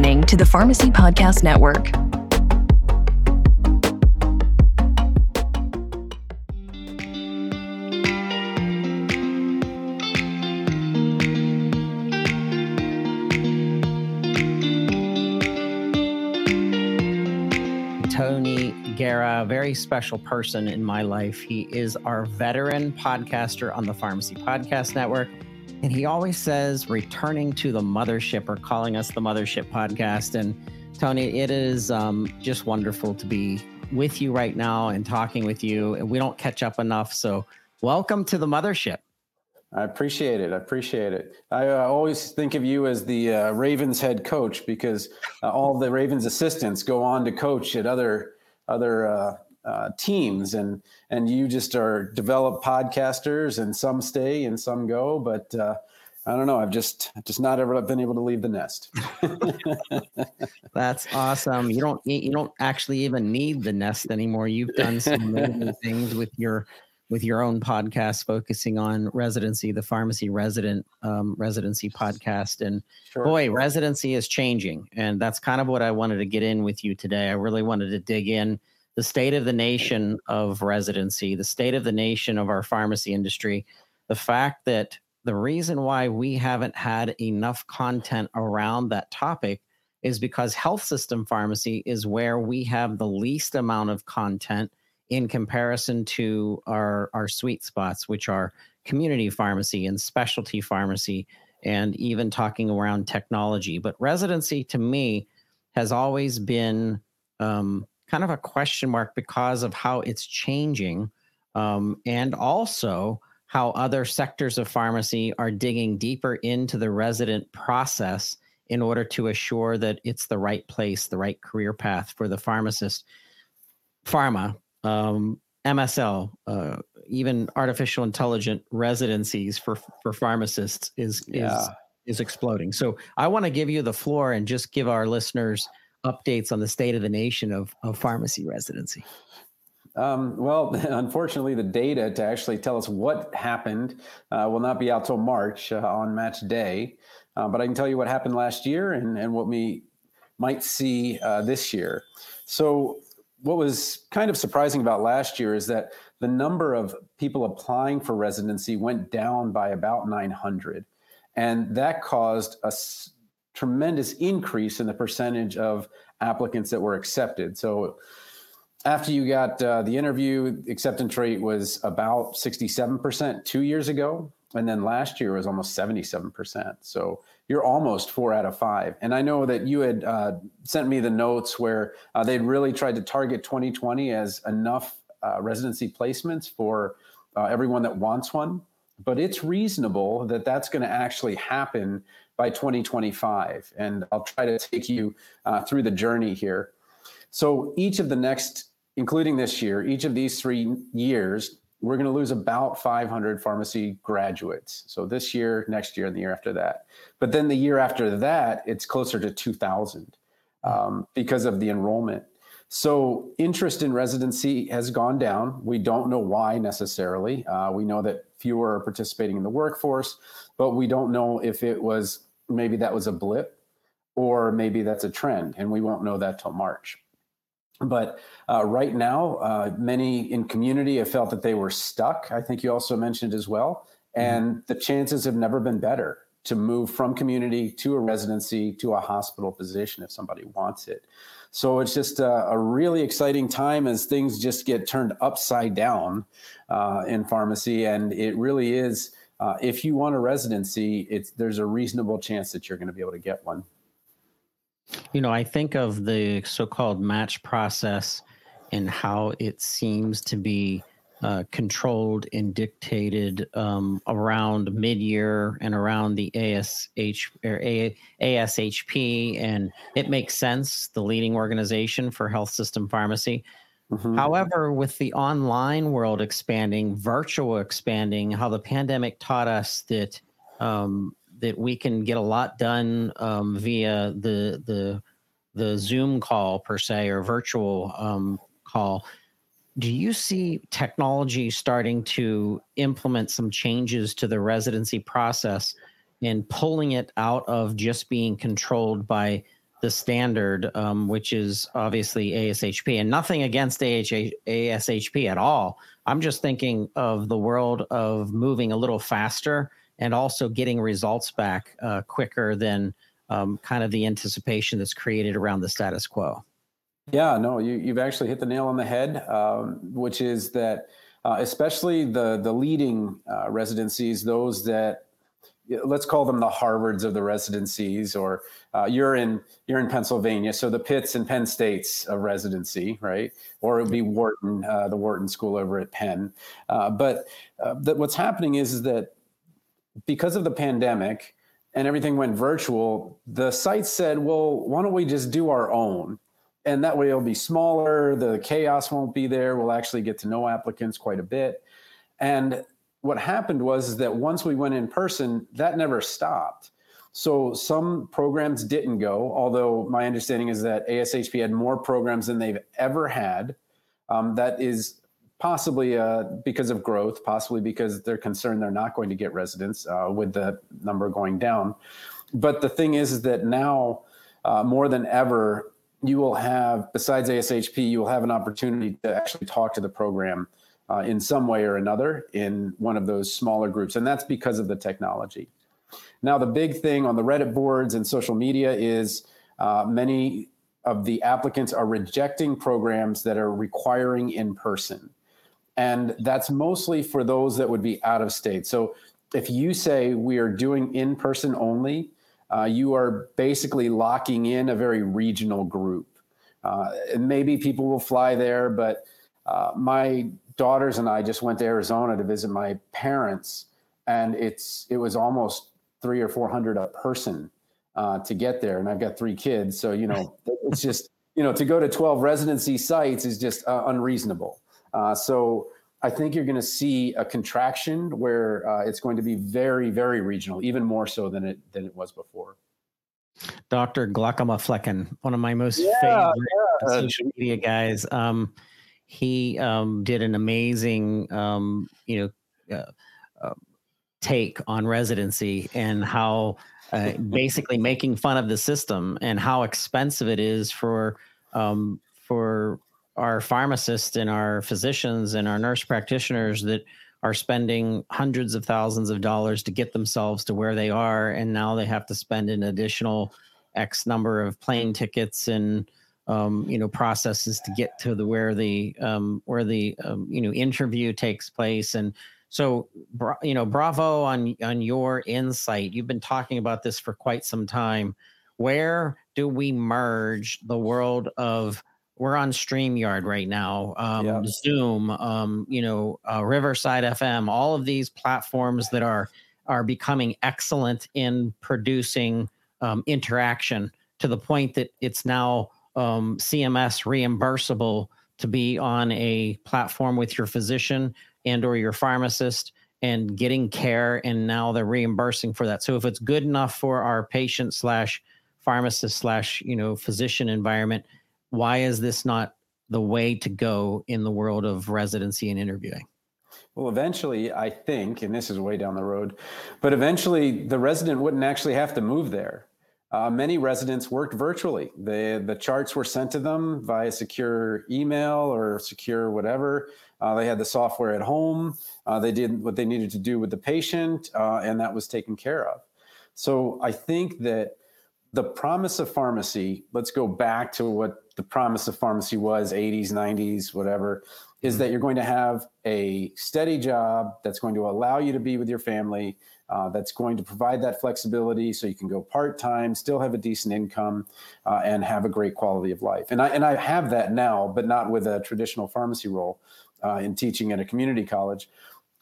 listening to the Pharmacy Podcast Network. Tony Guerra, very special person in my life. He is our veteran podcaster on the Pharmacy Podcast Network. And he always says, returning to the mothership or calling us the mothership podcast. And Tony, it is um, just wonderful to be with you right now and talking with you. And we don't catch up enough. So, welcome to the mothership. I appreciate it. I appreciate it. I uh, always think of you as the uh, Ravens head coach because uh, all the Ravens assistants go on to coach at other other uh, teams, and and you just are develop podcasters, and some stay and some go. But uh, I don't know. I've just just not ever been able to leave the nest. That's awesome. You don't you don't actually even need the nest anymore. You've done some amazing things with your with your own podcast focusing on residency, the pharmacy resident um, residency podcast. And sure. boy, residency is changing. And that's kind of what I wanted to get in with you today. I really wanted to dig in the state of the nation of residency, the state of the nation of our pharmacy industry, the fact that the reason why we haven't had enough content around that topic is because health system pharmacy is where we have the least amount of content in comparison to our our sweet spots, which are community pharmacy and specialty pharmacy, and even talking around technology. But residency to me has always been um, kind of a question mark because of how it's changing, um, and also how other sectors of pharmacy are digging deeper into the resident process in order to assure that it's the right place, the right career path for the pharmacist. Pharma um, MSL, uh, even artificial intelligent residencies for for pharmacists is yeah. is is exploding. So I want to give you the floor and just give our listeners updates on the state of the nation of of pharmacy residency. Um, well, unfortunately, the data to actually tell us what happened uh, will not be out till March uh, on match day. Uh, but I can tell you what happened last year and, and what we might see uh, this year. So what was kind of surprising about last year is that the number of people applying for residency went down by about 900. And that caused a tremendous increase in the percentage of applicants that were accepted. So after you got uh, the interview, acceptance rate was about 67% two years ago. And then last year was almost 77%. So you're almost four out of five. And I know that you had uh, sent me the notes where uh, they'd really tried to target 2020 as enough uh, residency placements for uh, everyone that wants one. But it's reasonable that that's going to actually happen by 2025. And I'll try to take you uh, through the journey here. So each of the next, including this year, each of these three years, we're going to lose about 500 pharmacy graduates. So this year, next year, and the year after that. But then the year after that, it's closer to 2,000 um, because of the enrollment. So interest in residency has gone down. We don't know why necessarily. Uh, we know that fewer are participating in the workforce, but we don't know if it was maybe that was a blip or maybe that's a trend, and we won't know that till March. But uh, right now, uh, many in community have felt that they were stuck. I think you also mentioned as well. Mm-hmm. And mm-hmm. the chances have never been better to move from community to a residency to a hospital position if somebody wants it. So it's just a, a really exciting time as things just get turned upside down uh, in pharmacy. And it really is, uh, if you want a residency, it's, there's a reasonable chance that you're going to be able to get one. You know, I think of the so called match process and how it seems to be uh, controlled and dictated um, around mid year and around the ASH or A, ASHP. And it makes sense, the leading organization for health system pharmacy. Mm-hmm. However, with the online world expanding, virtual expanding, how the pandemic taught us that um, that we can get a lot done um, via the the the Zoom call per se or virtual um, call. Do you see technology starting to implement some changes to the residency process and pulling it out of just being controlled by the standard, um, which is obviously ASHP, and nothing against AH- ASHP at all. I'm just thinking of the world of moving a little faster and also getting results back uh, quicker than um, kind of the anticipation that's created around the status quo. Yeah, no, you, have actually hit the nail on the head, um, which is that uh, especially the the leading uh, residencies, those that let's call them the Harvards of the residencies, or uh, you're in you're in Pennsylvania, so the Pitts and Penn States of residency, right? Or it would be Wharton, uh, the Wharton School over at Penn. Uh, but uh, what's happening is, is that because of the pandemic and everything went virtual, the site said, "Well, why don't we just do our own?" And that way it'll be smaller. The chaos won't be there. We'll actually get to know applicants quite a bit. And what happened was that once we went in person, that never stopped. So some programs didn't go, although my understanding is that ASHP had more programs than they've ever had. Um, that is possibly uh, because of growth, possibly because they're concerned they're not going to get residents uh, with the number going down. But the thing is, is that now uh, more than ever, you will have, besides ASHP, you will have an opportunity to actually talk to the program uh, in some way or another in one of those smaller groups. And that's because of the technology. Now, the big thing on the Reddit boards and social media is uh, many of the applicants are rejecting programs that are requiring in person. And that's mostly for those that would be out of state. So if you say we are doing in person only, uh, you are basically locking in a very regional group. Uh, and maybe people will fly there, but uh, my daughters and I just went to Arizona to visit my parents, and it's it was almost three or four hundred a person uh, to get there, and I've got three kids, so you know it's just you know to go to twelve residency sites is just uh, unreasonable. Uh, so I think you're going to see a contraction where uh, it's going to be very, very regional, even more so than it than it was before. Dr. Glaucomflecken, one of my most yeah, favorite yeah. social media guys. Um, he um, did an amazing, um, you know, uh, uh, take on residency and how uh, basically making fun of the system and how expensive it is for um, for our pharmacists and our physicians and our nurse practitioners that are spending hundreds of thousands of dollars to get themselves to where they are and now they have to spend an additional x number of plane tickets and um, you know processes to get to the where the um, where the um, you know interview takes place. And so you know bravo on on your insight. You've been talking about this for quite some time. Where do we merge the world of we're on StreamYard right now, um, yep. Zoom, um, you know, uh, Riverside FM, all of these platforms that are are becoming excellent in producing um, interaction to the point that it's now um, CMS reimbursable to be on a platform with your physician and or your pharmacist and getting care and now they're reimbursing for that so if it's good enough for our patient slash pharmacist slash you know physician environment why is this not the way to go in the world of residency and interviewing? Well, eventually, I think, and this is way down the road, but eventually the resident wouldn't actually have to move there. Uh, many residents worked virtually. The, the charts were sent to them via secure email or secure whatever. Uh, they had the software at home. Uh, they did what they needed to do with the patient, uh, and that was taken care of. So I think that the promise of pharmacy, let's go back to what the promise of pharmacy was 80s, 90s, whatever, is mm-hmm. that you're going to have a steady job that's going to allow you to be with your family, uh, that's going to provide that flexibility so you can go part time, still have a decent income, uh, and have a great quality of life. And I, and I have that now, but not with a traditional pharmacy role uh, in teaching at a community college.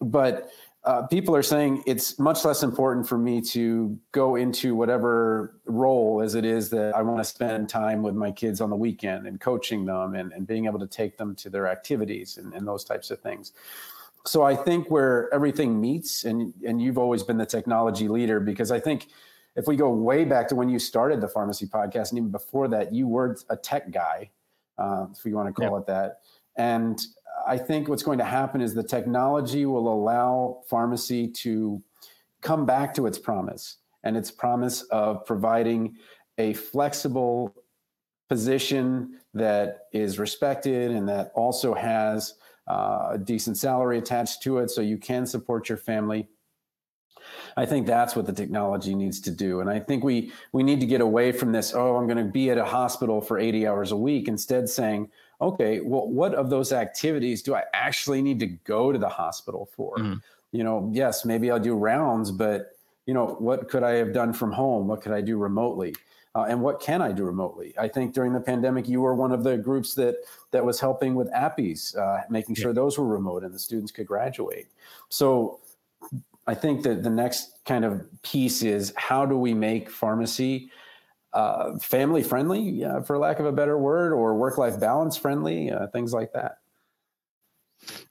But uh, people are saying it's much less important for me to go into whatever role as it is that I want to spend time with my kids on the weekend and coaching them and, and being able to take them to their activities and, and those types of things. So I think where everything meets, and and you've always been the technology leader because I think if we go way back to when you started the pharmacy podcast, and even before that, you were a tech guy, uh, if you want to call it that. And I think what's going to happen is the technology will allow pharmacy to come back to its promise and its promise of providing a flexible position that is respected and that also has uh, a decent salary attached to it so you can support your family. I think that's what the technology needs to do. And I think we we need to get away from this, oh, I'm going to be at a hospital for 80 hours a week, instead saying, okay, well, what of those activities do I actually need to go to the hospital for? Mm. You know, yes, maybe I'll do rounds, but you know, what could I have done from home? What could I do remotely? Uh, and what can I do remotely? I think during the pandemic, you were one of the groups that that was helping with APPEs, uh, making sure those were remote and the students could graduate. So I think that the next kind of piece is how do we make pharmacy uh, family friendly, uh, for lack of a better word, or work life balance friendly, uh, things like that.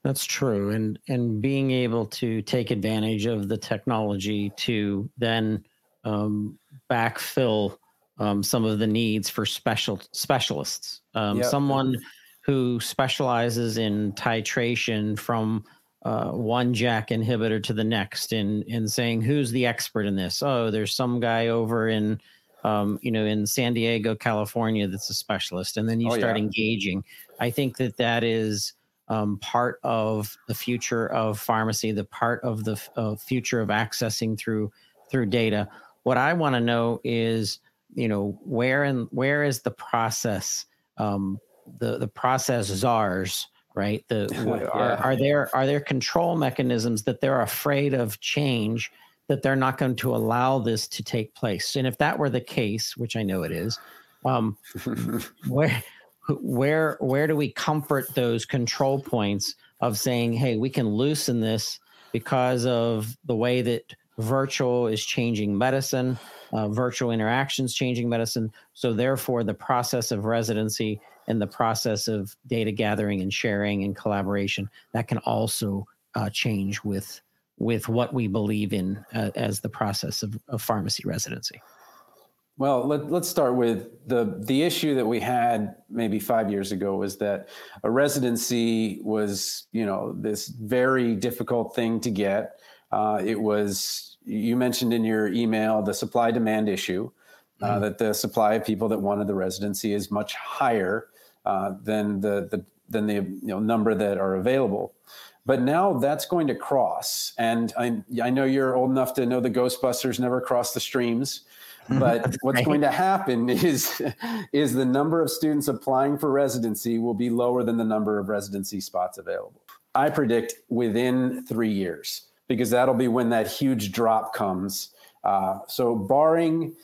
That's true, and and being able to take advantage of the technology to then um, backfill um, some of the needs for special specialists. Um, yep. Someone who specializes in titration from uh, one JAK inhibitor to the next, and and saying who's the expert in this. Oh, there's some guy over in um, you know, in San Diego, California, that's a specialist, and then you oh, start yeah. engaging. I think that that is um, part of the future of pharmacy, the part of the uh, future of accessing through through data. What I want to know is, you know, where and where is the process, um, the the process czars, right? The yeah. are, are there are there control mechanisms that they're afraid of change? that they're not going to allow this to take place. And if that were the case, which I know it is, um, where where where do we comfort those control points of saying, hey, we can loosen this because of the way that virtual is changing medicine, uh, virtual interactions changing medicine. So therefore, the process of residency and the process of data gathering and sharing and collaboration that can also uh, change with with what we believe in uh, as the process of, of pharmacy residency? Well, let, us start with the the issue that we had maybe five years ago was that a residency was you know this very difficult thing to get. Uh, it was you mentioned in your email the supply demand issue uh, mm-hmm. that the supply of people that wanted the residency is much higher uh, than the, the than the you know number that are available. But now that's going to cross. And I, I know you're old enough to know the Ghostbusters never cross the streams. But what's going to happen is, is the number of students applying for residency will be lower than the number of residency spots available. I predict within three years, because that'll be when that huge drop comes. Uh, so, barring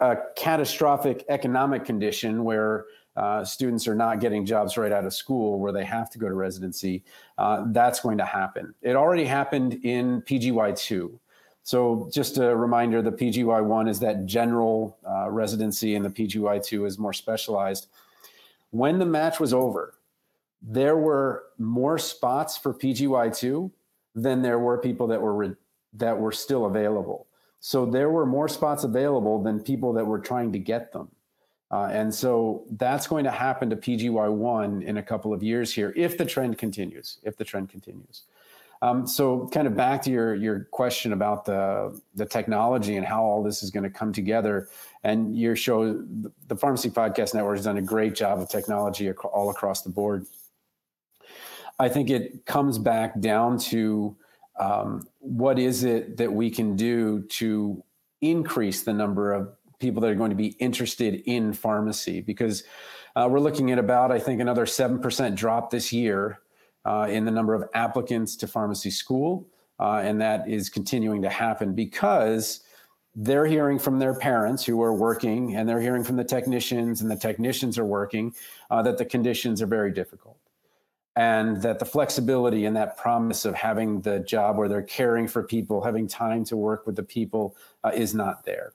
a catastrophic economic condition where uh, students are not getting jobs right out of school where they have to go to residency, uh, that's going to happen. It already happened in PGY2. So, just a reminder the PGY1 is that general uh, residency, and the PGY2 is more specialized. When the match was over, there were more spots for PGY2 than there were people that were re- that were still available. So there were more spots available than people that were trying to get them. Uh, and so that's going to happen to PGY1 in a couple of years here if the trend continues, if the trend continues. Um, so kind of back to your, your question about the, the technology and how all this is going to come together. And your show, the Pharmacy Podcast Network has done a great job of technology all across the board. I think it comes back down to um, what is it that we can do to increase the number of people that are going to be interested in pharmacy because uh, we're looking at about, I think, another 7% drop this year uh, in the number of applicants to pharmacy school. Uh, and that is continuing to happen because they're hearing from their parents who are working and they're hearing from the technicians and the technicians are working uh, that the conditions are very difficult and that the flexibility and that promise of having the job where they're caring for people having time to work with the people uh, is not there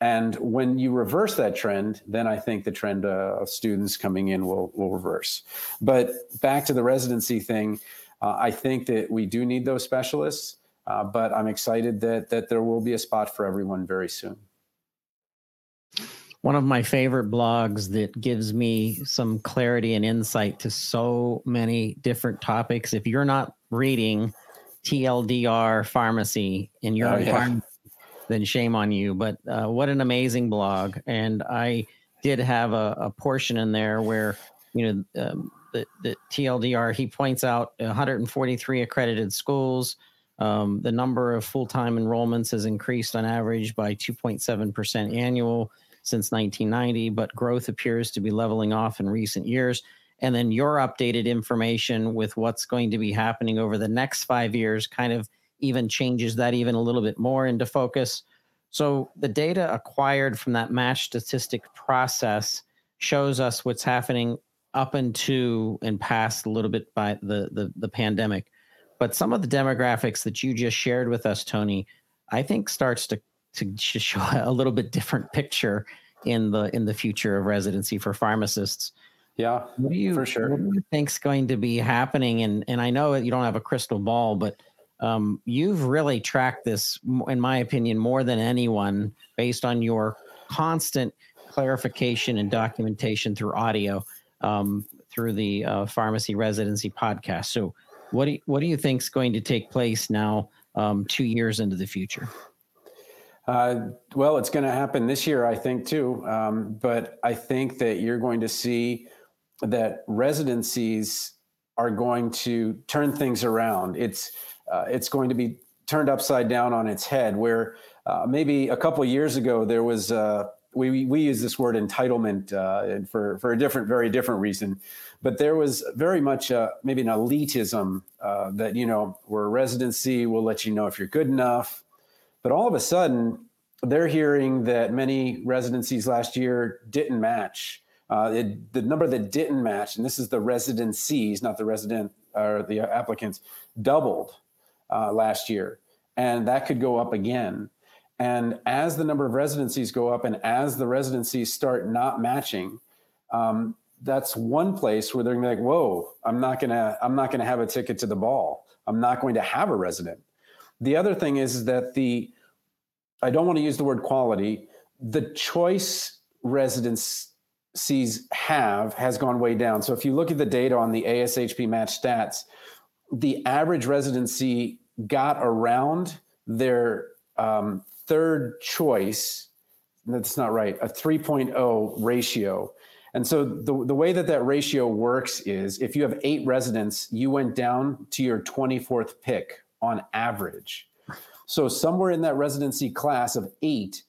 and when you reverse that trend, then I think the trend uh, of students coming in will, will reverse. But back to the residency thing, uh, I think that we do need those specialists, uh, but I'm excited that, that there will be a spot for everyone very soon. One of my favorite blogs that gives me some clarity and insight to so many different topics. If you're not reading TLDR pharmacy in your oh, environment, then shame on you. But uh, what an amazing blog! And I did have a, a portion in there where you know um, the, the TLDR he points out 143 accredited schools. Um, the number of full-time enrollments has increased on average by 2.7 percent annual since 1990, but growth appears to be leveling off in recent years. And then your updated information with what's going to be happening over the next five years kind of even changes that even a little bit more into focus. So the data acquired from that match statistic process shows us what's happening up into and past a little bit by the, the the pandemic. But some of the demographics that you just shared with us, Tony, I think starts to to show a little bit different picture in the in the future of residency for pharmacists. Yeah, what do you for sure? What do you think's going to be happening? And and I know you don't have a crystal ball, but um, you've really tracked this, in my opinion, more than anyone, based on your constant clarification and documentation through audio um, through the uh, pharmacy residency podcast. So, what do you, what do you think is going to take place now, um, two years into the future? Uh, well, it's going to happen this year, I think, too. Um, but I think that you're going to see that residencies are going to turn things around. It's uh, it's going to be turned upside down on its head. Where uh, maybe a couple years ago there was uh, we we use this word entitlement uh, for for a different, very different reason, but there was very much uh, maybe an elitism that you know we're a residency, we'll let you know if you're good enough, but all of a sudden they're hearing that many residencies last year didn't match. Uh, it, the number that didn't match, and this is the residencies, not the resident or the applicants, doubled uh, last year, and that could go up again. And as the number of residencies go up, and as the residencies start not matching, um, that's one place where they're gonna be like, "Whoa, I'm not gonna, I'm not gonna have a ticket to the ball. I'm not going to have a resident." The other thing is, that the, I don't want to use the word quality. The choice residencies have has gone way down. So if you look at the data on the ASHP match stats, the average residency got around their um, third choice. That's not right. A 3.0 ratio. And so the, the way that that ratio works is if you have eight residents, you went down to your 24th pick on average. So somewhere in that residency class of eight,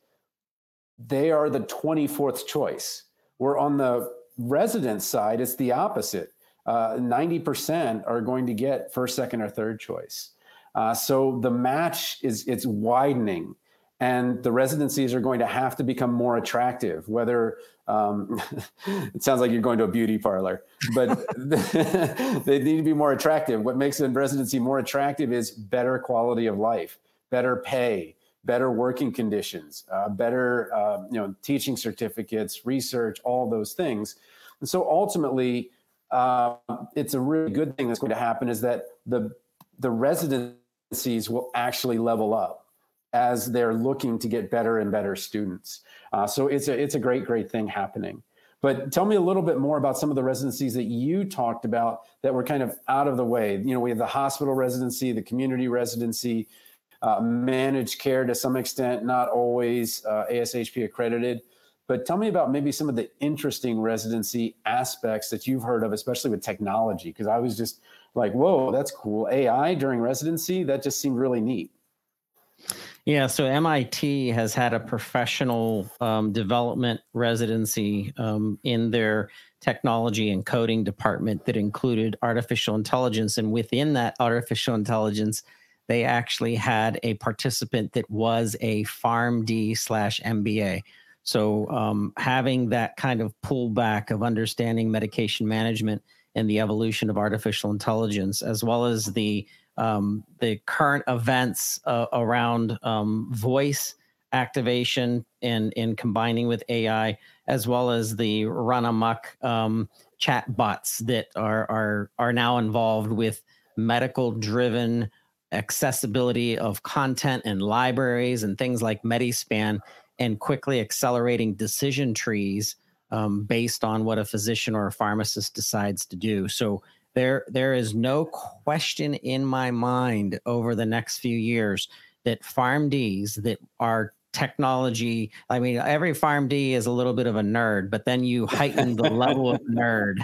they are the 24th choice. Where on the resident side, it's the opposite. Uh, 90% are going to get first, second, or third choice. Uh, so the match is it's widening, and the residencies are going to have to become more attractive. Whether um, it sounds like you're going to a beauty parlor, but they need to be more attractive. What makes a residency more attractive is better quality of life, better pay, better working conditions, uh, better uh, you know teaching certificates, research, all those things. And so ultimately, uh, it's a really good thing that's going to happen is that the the resident will actually level up as they're looking to get better and better students. Uh, so it's a it's a great great thing happening. But tell me a little bit more about some of the residencies that you talked about that were kind of out of the way. You know, we have the hospital residency, the community residency, uh, managed care to some extent, not always uh, ASHP accredited. But tell me about maybe some of the interesting residency aspects that you've heard of, especially with technology, because I was just like, whoa, that's cool. AI during residency, that just seemed really neat. Yeah, so MIT has had a professional um, development residency um, in their technology and coding department that included artificial intelligence. And within that artificial intelligence, they actually had a participant that was a PharmD slash MBA. So um, having that kind of pullback of understanding medication management and the evolution of artificial intelligence, as well as the um, the current events uh, around um, voice activation and in combining with AI, as well as the run amok um, chat bots that are are are now involved with medical driven accessibility of content and libraries and things like Medi-Span and quickly accelerating decision trees um, based on what a physician or a pharmacist decides to do. So there, there is no question in my mind over the next few years that PharmDs that are technology. I mean, every PharmD is a little bit of a nerd, but then you heighten the level of nerd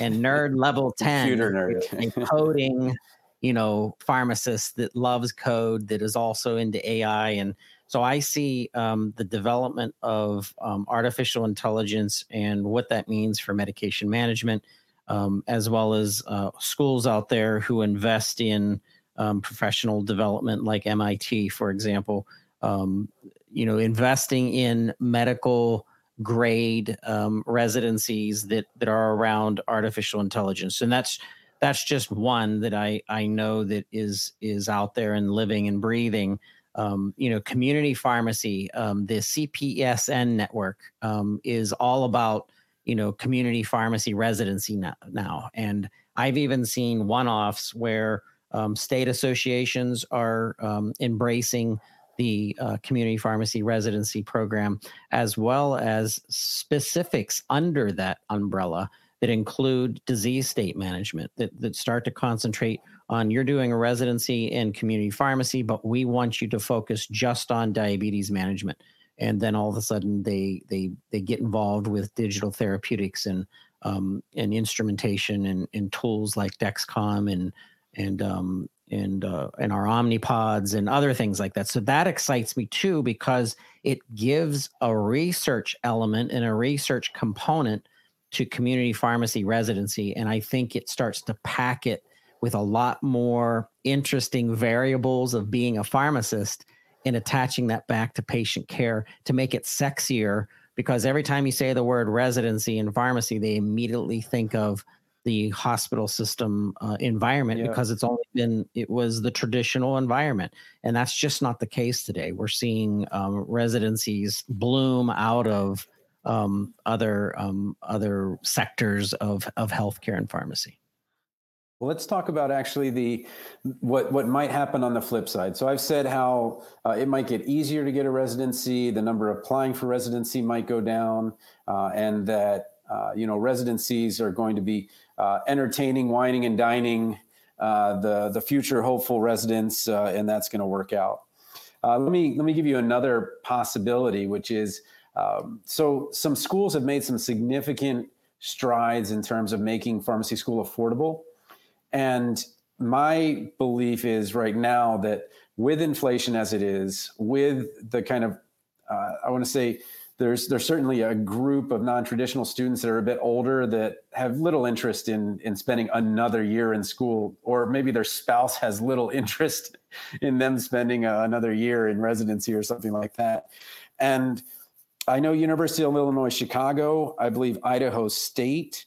and nerd level 10 Computer nerd. a coding, you know, pharmacist that loves code that is also into AI. And so I see um, the development of um, artificial intelligence and what that means for medication management, um, as well as uh, schools out there who invest in um, professional development, like MIT, for example. Um, you know, investing in medical grade um, residencies that that are around artificial intelligence, and that's that's just one that I I know that is is out there and living and breathing. Um, you know, community pharmacy, um, the CPESN network um, is all about you know community pharmacy residency now, now. and I've even seen one-offs where um, state associations are um, embracing the uh, community pharmacy residency program, as well as specifics under that umbrella that include disease state management that, that start to concentrate on you're doing a residency in community pharmacy, but we want you to focus just on diabetes management. And then all of a sudden they they they get involved with digital therapeutics and um, and instrumentation and, and tools like Dexcom and and um, and uh, and our omnipods and other things like that. So that excites me too because it gives a research element and a research component to community pharmacy residency, and I think it starts to pack it with a lot more interesting variables of being a pharmacist and attaching that back to patient care to make it sexier. Because every time you say the word residency in pharmacy, they immediately think of the hospital system uh, environment yeah. because it's only been it was the traditional environment and that's just not the case today we're seeing um, residencies bloom out of um, other um, other sectors of of healthcare and pharmacy let's talk about actually the what what might happen on the flip side. So I've said how uh, it might get easier to get a residency, the number applying for residency might go down, uh, and that uh, you know residencies are going to be uh, entertaining, wining, and dining uh, the the future hopeful residents, uh, and that's going to work out. Let me let me give you another possibility, which is um, so some schools have made some significant strides in terms of making pharmacy school affordable, and my belief is right now that with inflation as it is, with the kind of uh, I want to say there's there's certainly a group of non-traditional students that are a bit older that have little interest in in spending another year in school or maybe their spouse has little interest in them spending a, another year in residency or something like that. And i know university of illinois chicago i believe idaho state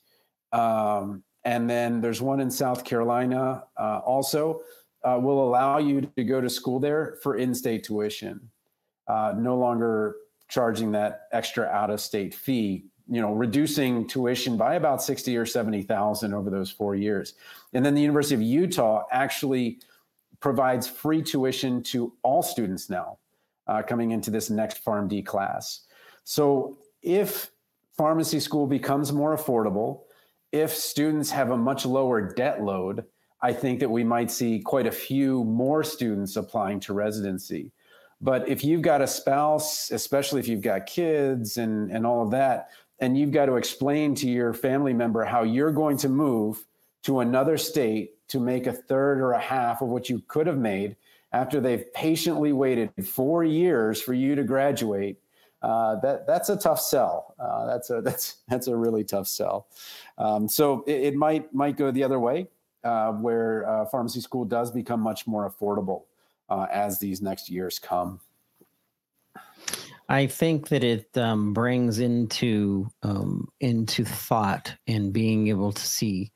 um, and then there's one in south carolina uh, also uh, will allow you to go to school there for in-state tuition uh, no longer charging that extra out of state fee you know reducing tuition by about 60 or 70,000 over those 4 years. And then the University of Utah actually provides free tuition to all students now uh, coming into this next PharmD class. So if pharmacy school becomes more affordable if students have a much lower debt load I think that we might see quite a few more students applying to residency. But if you've got a spouse, especially if you've got kids and, and all of that, and you've got to explain to your family member how you're going to move to another state to make a third or a half of what you could have made after they've patiently waited four years for you to graduate, uh, that that's a tough sell. Uh, that's a that's that's a really tough sell. Um, so it, it, might might go the other way, uh, where uh, pharmacy school does become much more affordable uh, as these next years come. I think that it um, brings into um, into thought and being able to see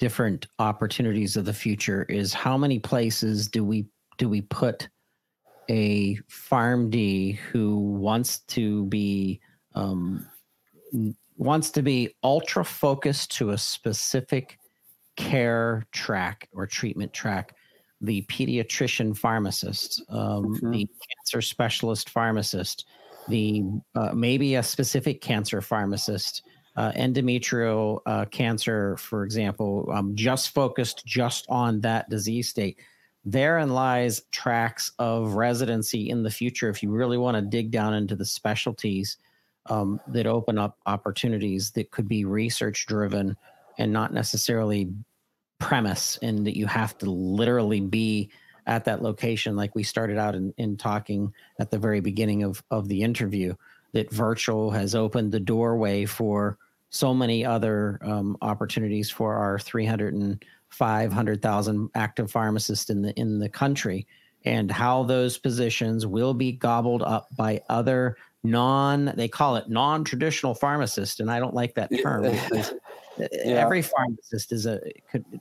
different opportunities of the future is how many places do we do we put a PharmD who wants to be um, wants to be ultra focused to a specific care track or treatment track the pediatrician pharmacist, um, mm-hmm. the cancer specialist pharmacist, the uh, maybe a specific cancer pharmacist, uh, endometrial uh, cancer, for example, um, just focused just on that disease state. Therein lies tracks of residency in the future if you really want to dig down into the specialties um, that open up opportunities that could be research driven and not necessarily premise and that you have to literally be at that location. Like we started out in, in talking at the very beginning of, of the interview that virtual has opened the doorway for so many other um, opportunities for our 300 and 500,000 active pharmacists in the in the country and how those positions will be gobbled up by other non they call it non-traditional pharmacist and I don't like that term because yeah. every pharmacist is a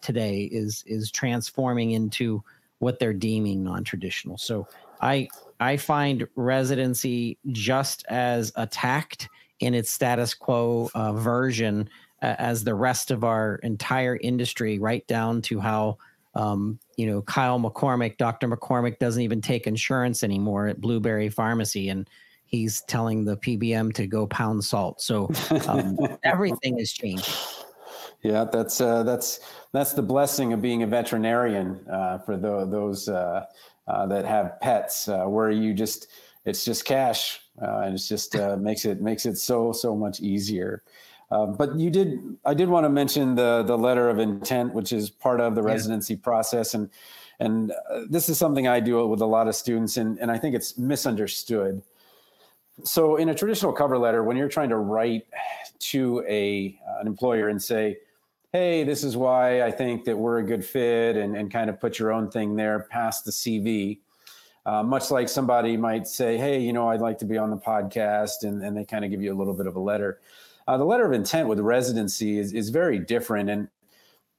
today is is transforming into what they're deeming non-traditional. So I I find residency just as attacked in its status quo uh, version as the rest of our entire industry, right down to how um, you know Kyle McCormick, Dr. McCormick doesn't even take insurance anymore at Blueberry Pharmacy, and he's telling the PBM to go pound salt. So um, everything has changed. Yeah, that's uh, that's that's the blessing of being a veterinarian uh, for the, those uh, uh that have pets, uh, where you just it's just cash, uh, and it's just makes it makes it so so much easier. Um, but you did, I did want to mention the the letter of intent, which is part of the residency yeah. process, and and uh, this is something I do with a lot of students, and and I think it's misunderstood. So in a traditional cover letter, when you're trying to write to a an employer and say, "Hey, this is why I think that we're a good fit," and and kind of put your own thing there past the CV. Uh, much like somebody might say, "Hey, you know, I'd like to be on the podcast," and, and they kind of give you a little bit of a letter. Uh, the letter of intent with residency is, is very different. And,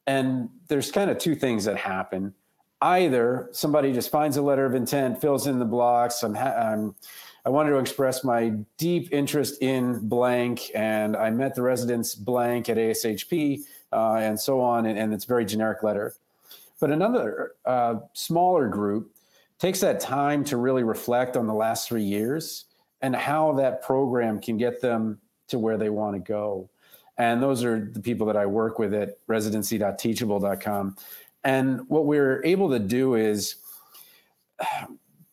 and there's kind of two things that happen. Either somebody just finds a letter of intent, fills in the blocks. I'm, ha- I'm I wanted to express my deep interest in blank, and I met the residents blank at ASHP, uh, and so on, and, and, it's very generic letter. But another uh, smaller group takes that time to really reflect on the last three years and how that program can get them to where they want to go. And those are the people that I work with at residency.teachable.com. And what we're able to do is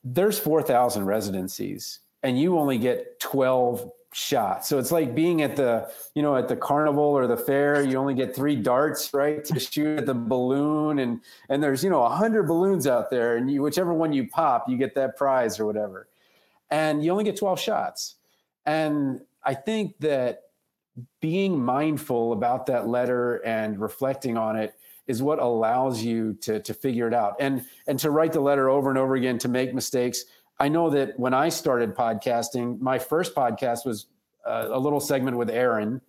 there's 4,000 residencies and you only get 12 shots. So it's like being at the, you know, at the carnival or the fair, you only get three darts, right? To shoot at the balloon and and there's, you know, a hundred balloons out there and you whichever one you pop, you get that prize or whatever. And you only get 12 shots. And I think that being mindful about that letter and reflecting on it is what allows you to to figure it out and and to write the letter over and over again to make mistakes. I know that when I started podcasting, my first podcast was uh, a little segment with Aaron,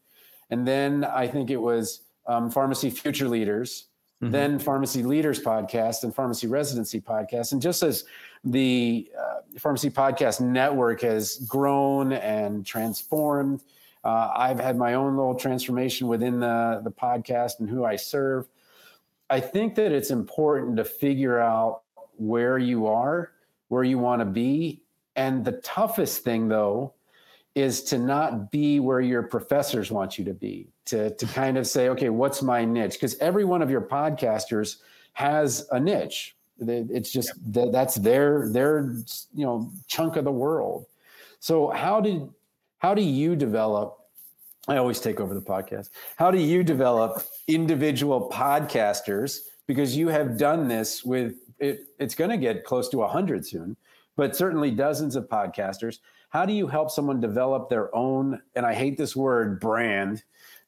and then I think it was um, Pharmacy Future Leaders, mm-hmm. then Pharmacy Leaders podcast, and Pharmacy Residency podcast. And just as the uh, Pharmacy Podcast Network has grown and transformed. Uh, I've had my own little transformation within the, the podcast and who I serve. I think that it's important to figure out where you are, where you want to be. And the toughest thing, though, is to not be where your professors want you to be, to, to kind of say, okay, what's my niche? Because every one of your podcasters has a niche it's just that that's their their you know chunk of the world. So how did how do you develop? I always take over the podcast. How do you develop individual podcasters? Because you have done this with it. It's going to get close to a hundred soon, but certainly dozens of podcasters. How do you help someone develop their own? And I hate this word brand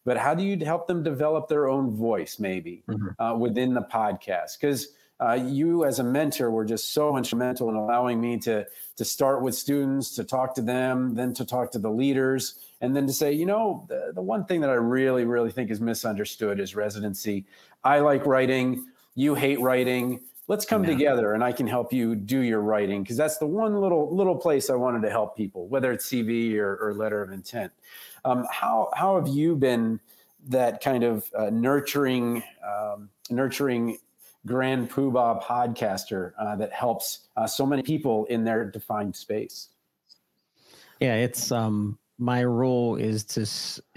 but how do you help them develop their own voice maybe mm-hmm. uh, within the podcast because uh, you as a mentor were just so instrumental in allowing me to to start with students to talk to them then to talk to the leaders and then to say you know the, the one thing that i really really think is misunderstood is residency. I like writing. You hate writing. Let's come together and i can help you do your writing. Because that's the one little little place i wanted to help people whether it's cv or, or letter of intent. Um, how how have you been that kind of uh, nurturing um, nurturing grand poobah podcaster uh, that helps uh, so many people in their defined space. Yeah, it's um my role is to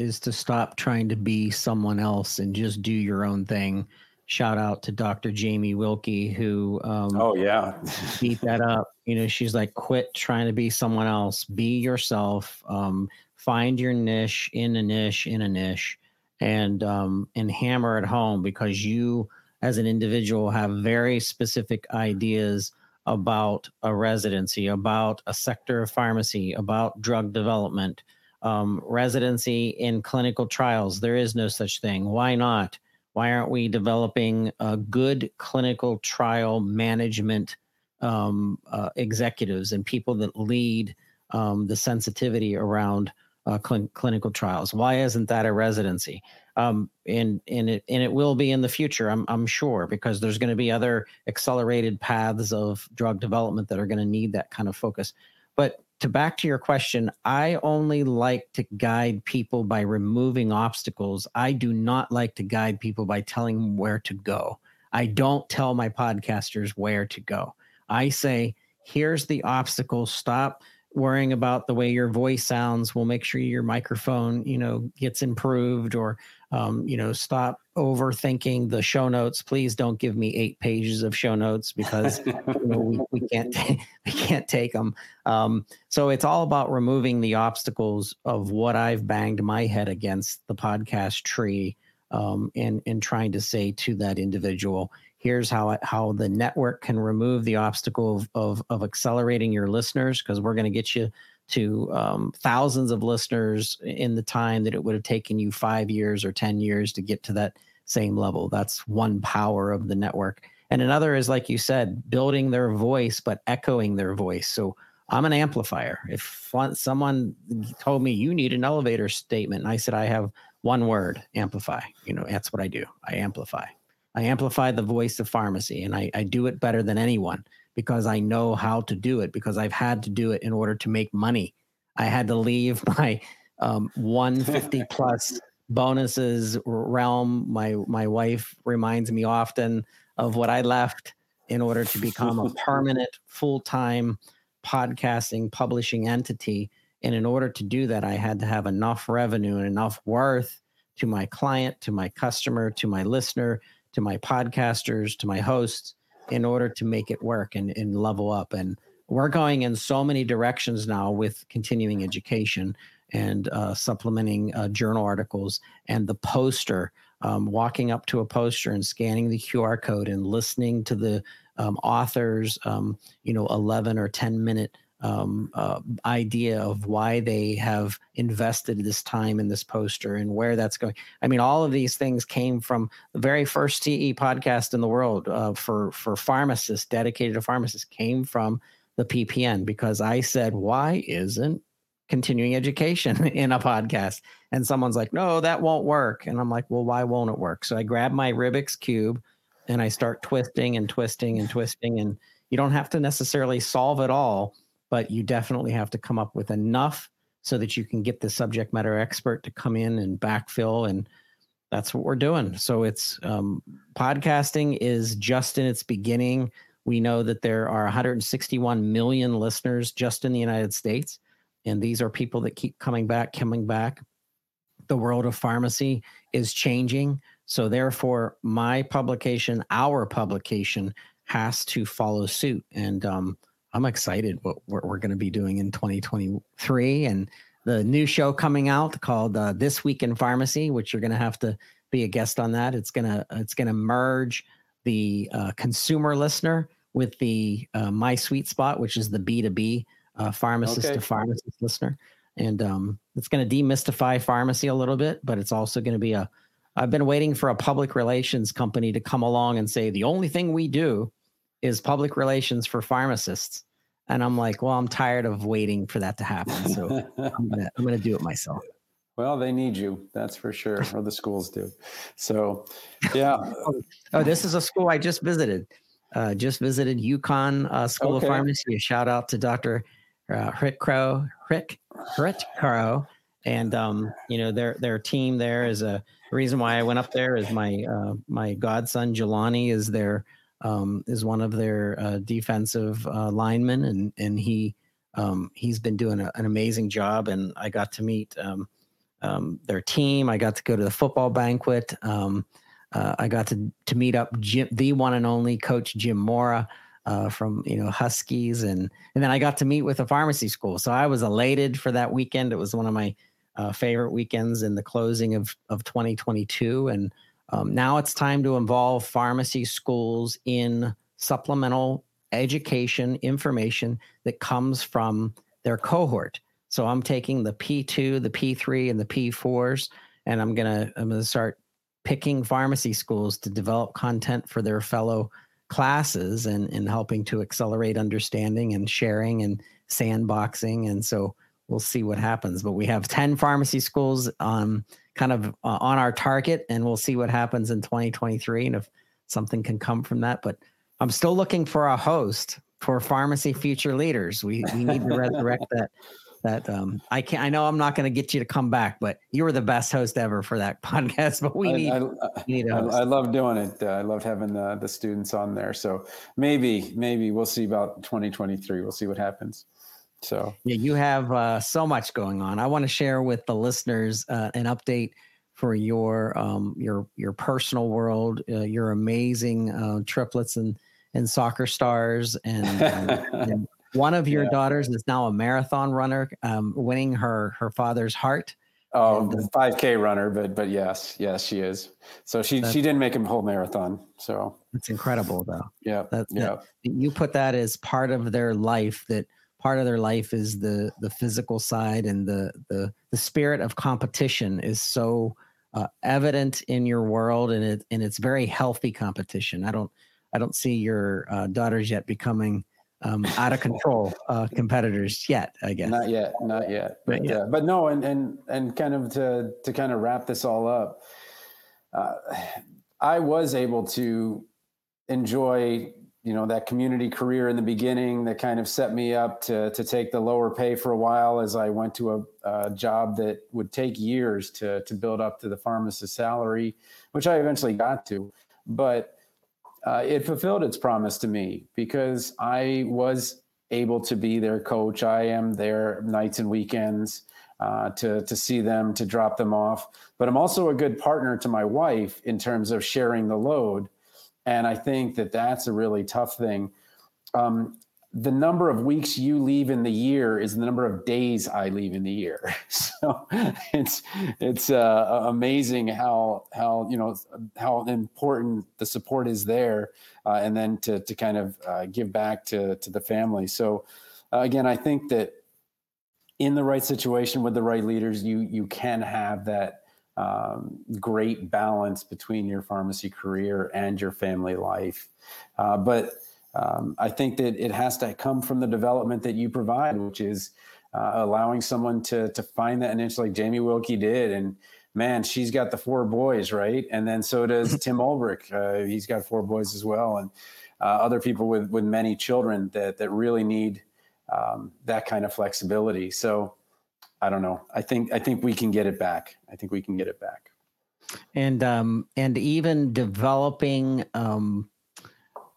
is to stop trying to be someone else and just do your own thing. shout out to Dr. Jamie Wilkie, who um, oh yeah beat that up. You know, she's like, quit trying to be someone else. Be yourself. Um, find your niche in a niche in a niche, and um, and hammer it home because you, as an individual, have very specific ideas about a residency, about a sector of pharmacy, about drug development, um, residency in clinical trials. There is no such thing. Why not? Why aren't we developing a good clinical trial management um, uh, executives and people that lead um, the sensitivity around uh, cl- clinical trials? Why isn't that a residency? Um, and and it and it will be in the future, I'm I'm sure, because there's going to be other accelerated paths of drug development that are going to need that kind of focus. But to back to your question, I only like to guide people by removing obstacles. I do not like to guide people by telling them where to go. I don't tell my podcasters where to go. I say, here's the obstacle. Stop worrying about the way your voice sounds. We'll make sure your microphone, you know, gets improved or um, you know, stop overthinking the show notes. Please don't give me eight pages of show notes because you know, we, we can't we can't take them. Um, so it's all about removing the obstacles of what I've banged my head against the podcast tree um, and and trying to say to that individual, here's how how the network can remove the obstacle of of, of accelerating your listeners because we're going to get you to um, thousands of listeners in the time that it would have taken you five years or 10 years to get to that same level. That's one power of the network. And another is, like you said, building their voice, but echoing their voice. So I'm an amplifier. If someone told me you need an elevator statement, and I said, I have one word amplify, you know, that's what I do. I amplify. I amplify the voice of pharmacy, and I, I do it better than anyone because I know how to do it because I've had to do it in order to make money. I had to leave my um, 150 plus bonuses realm. My my wife reminds me often of what I left in order to become a permanent full time podcasting publishing entity. And in order to do that, I had to have enough revenue and enough worth to my client, to my customer, to my listener, to my podcasters, to my hosts in order to make it work and, and level up. And we're going in so many directions now with continuing education and uh, supplementing uh, journal articles and the poster, um, walking up to a poster and scanning the QR code and listening to the um, author's, um, you know, 11 or 10 minute um, uh, idea of why they have invested this time in this poster and where that's going. I mean, all of these things came from the very first CE podcast in the world uh, for for pharmacists, dedicated to pharmacists, came from the PPN because I said, why isn't continuing education in a podcast? And someone's like, no, that won't work. And I'm like, well, why won't it work? So I grab my Rubik's cube and I start twisting and twisting and twisting and you don't have to necessarily solve it all but you definitely have to come up with enough so that you can get the subject matter expert to come in and backfill and that's what we're doing. So it's um, podcasting is just in its beginning. We know that there are 161 million listeners just in the united states and these are people that keep coming back coming back. The world of pharmacy is changing so therefore my publication our publication has to follow suit. And um, I'm excited what we're, we're going to be doing in 2023 and the new show coming out called uh, This Week in Pharmacy, which you're going to have to be a guest on that. It's gonna it's gonna merge the uh, consumer listener with the uh, My Sweet Spot, which is the B2B uh, pharmacist okay. to pharmacist listener, and um, it's going to demystify pharmacy a little bit, but it's also going to be a I've been waiting for a public relations company to come along and say the only thing we do is public relations for pharmacists. And I'm like, well, I'm tired of waiting for that to happen. So I'm gonna I'm gonna do it myself. Well, they need you, that's for sure, or the schools do. So, yeah. oh, this is a school I just visited. Uh, just visited UConn uh, School okay. of Pharmacy. A shout out to Dr. Uh, Rick Crow, Rick Rick Crow, and um, you know their their team there is a reason why I went up there. Is my uh, my godson Jelani is their um, is one of their uh, defensive uh, linemen, and and he um, he's been doing a, an amazing job. And I got to meet um, um, their team. I got to go to the football banquet. Um, uh, I got to to meet up Jim, the one and only Coach Jim Mora uh, from you know Huskies, and and then I got to meet with a pharmacy school. So I was elated for that weekend. It was one of my uh, favorite weekends in the closing of of 2022, and um, now it's time to involve pharmacy schools in supplemental education information that comes from their cohort. So I'm taking the P2, the P3, and the P4s, and I'm gonna I'm gonna start picking pharmacy schools to develop content for their fellow classes and, and helping to accelerate understanding and sharing and sandboxing. And so we'll see what happens. But we have 10 pharmacy schools um, kind of uh, on our target, and we'll see what happens in 2023 and if something can come from that. But I'm still looking for a host for pharmacy future leaders. We, we need to resurrect that that um, I can not I know I'm not going to get you to come back, but you were the best host ever for that podcast. But we need, I, I, we need I, I, love doing it. Uh, I love having the, the students on there. So maybe maybe we'll see about 2023. We'll see what happens. So yeah, you have uh, so much going on. I want to share with the listeners uh, an update for your um, your your personal world, uh, your amazing uh, triplets and and soccer stars and, and one of your yeah. daughters is now a marathon runner, um, winning her her father's heart. Oh, uh, five K runner, but but yes, yes, she is. So she she didn't make him whole marathon. So it's incredible, though. Yeah, that, yeah. That, you put that as part of their life. That part of their life is the the physical side and the the the spirit of competition is so uh, evident in your world, and it and it's very healthy competition. I don't I don't see your uh, daughters yet becoming um, out of control uh, competitors yet. I guess not yet, not yet. But yeah. Uh, but no, and and and kind of to to kind of wrap this all up, uh, I was able to enjoy you know that community career in the beginning that kind of set me up to to take the lower pay for a while as I went to a, a job that would take years to to build up to the pharmacist salary, which I eventually got to, but uh, it fulfilled its promise to me because I was able to be their coach. I am there nights and weekends uh, to to see them, to drop them off. But I'm also a good partner to my wife in terms of sharing the load, and I think that that's a really tough thing. Um, the number of weeks you leave in the year is the number of days I leave in the year. So it's it's uh, amazing how how you know how important the support is there, uh, and then to to kind of uh, give back to to the family. So uh, again, I think that in the right situation with the right leaders, you you can have that um, great balance between your pharmacy career and your family life, uh, but um, I think that it has to come from the development that you provide, which is uh, allowing someone to to find that niche like Jamie Wilkie did. And man, she's got the four boys, right? And then so does Tim Ulbrich. Uh, he's got four boys as well, and uh, other people with with many children that that really need um, that kind of flexibility. So I don't know. I think I think we can get it back. I think we can get it back. And um, and even developing um,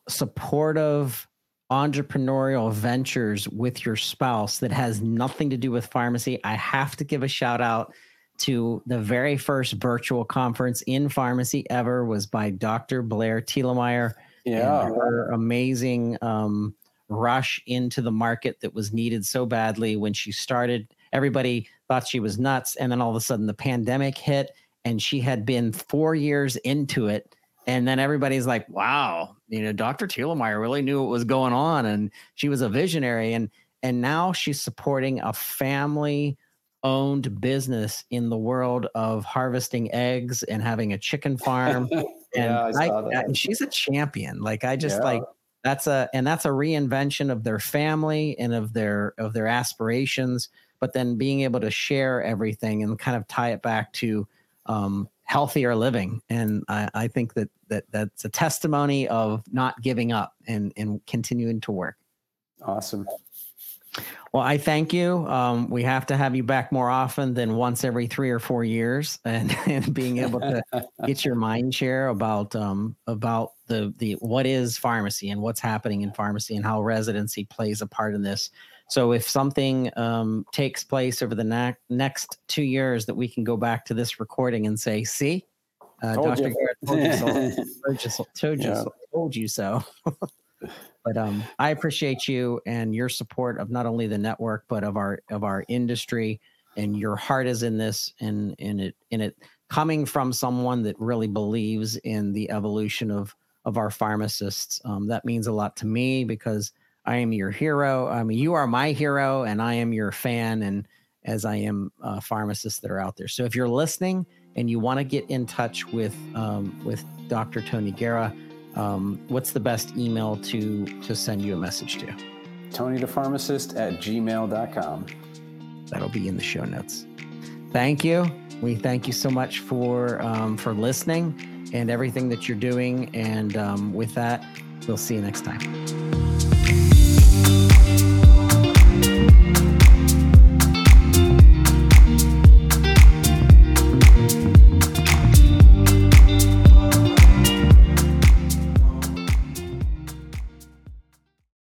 supportive entrepreneurial ventures with your spouse that has nothing to do with pharmacy, I have to give a shout out to the very first virtual conference in pharmacy ever was by Dr. Blair Thielemier. Yeah. her amazing um, rush into the market that was needed so badly when she started. Everybody thought she was nuts. And then all of a sudden the pandemic hit and she had been four years into it and then everybody's like, "Wow, you know, Dr. Thielemier really knew what was going on, and she was a visionary." And and now she's supporting a family-owned business in the world of harvesting eggs and having a chicken farm. yeah, and, I I, and she's a champion. Like I just yeah. like that's a and that's a reinvention of their family and of their of their aspirations. But then being able to share everything and kind of tie it back to um, healthier living. And I, I think that, that that's a testimony of not giving up and, and continuing to work. Awesome. Well, I thank you. Um, we have to have you back more often than once every three or four years, and, and being able to get your mind share about um, about the the what is pharmacy and what's happening in pharmacy and how residency plays a part in this. So if something um, takes place over the ne- next two years, that we can go back to this recording and say, "See, Uh, Dr. you. Guerra told you so. told you so. Told you so. Told you so. But um, I appreciate you and your support of not only the network but of our of our industry. And your heart is in this, and in it in it coming from someone that really believes in the evolution of of our pharmacists. Um, that means a lot to me because I am your hero. I mean, you are my hero, and I am your fan, and as I am uh, pharmacists that are out there. So if you're listening and you want to get in touch with um, with Dr. Tony Guerra, um, what's the best email to to send you a message to? Tony the pharmacist at gmail.com. That'll be in the show notes. Thank you. We thank you so much for um, for listening and everything that you're doing. And um, with that, we'll see you next time.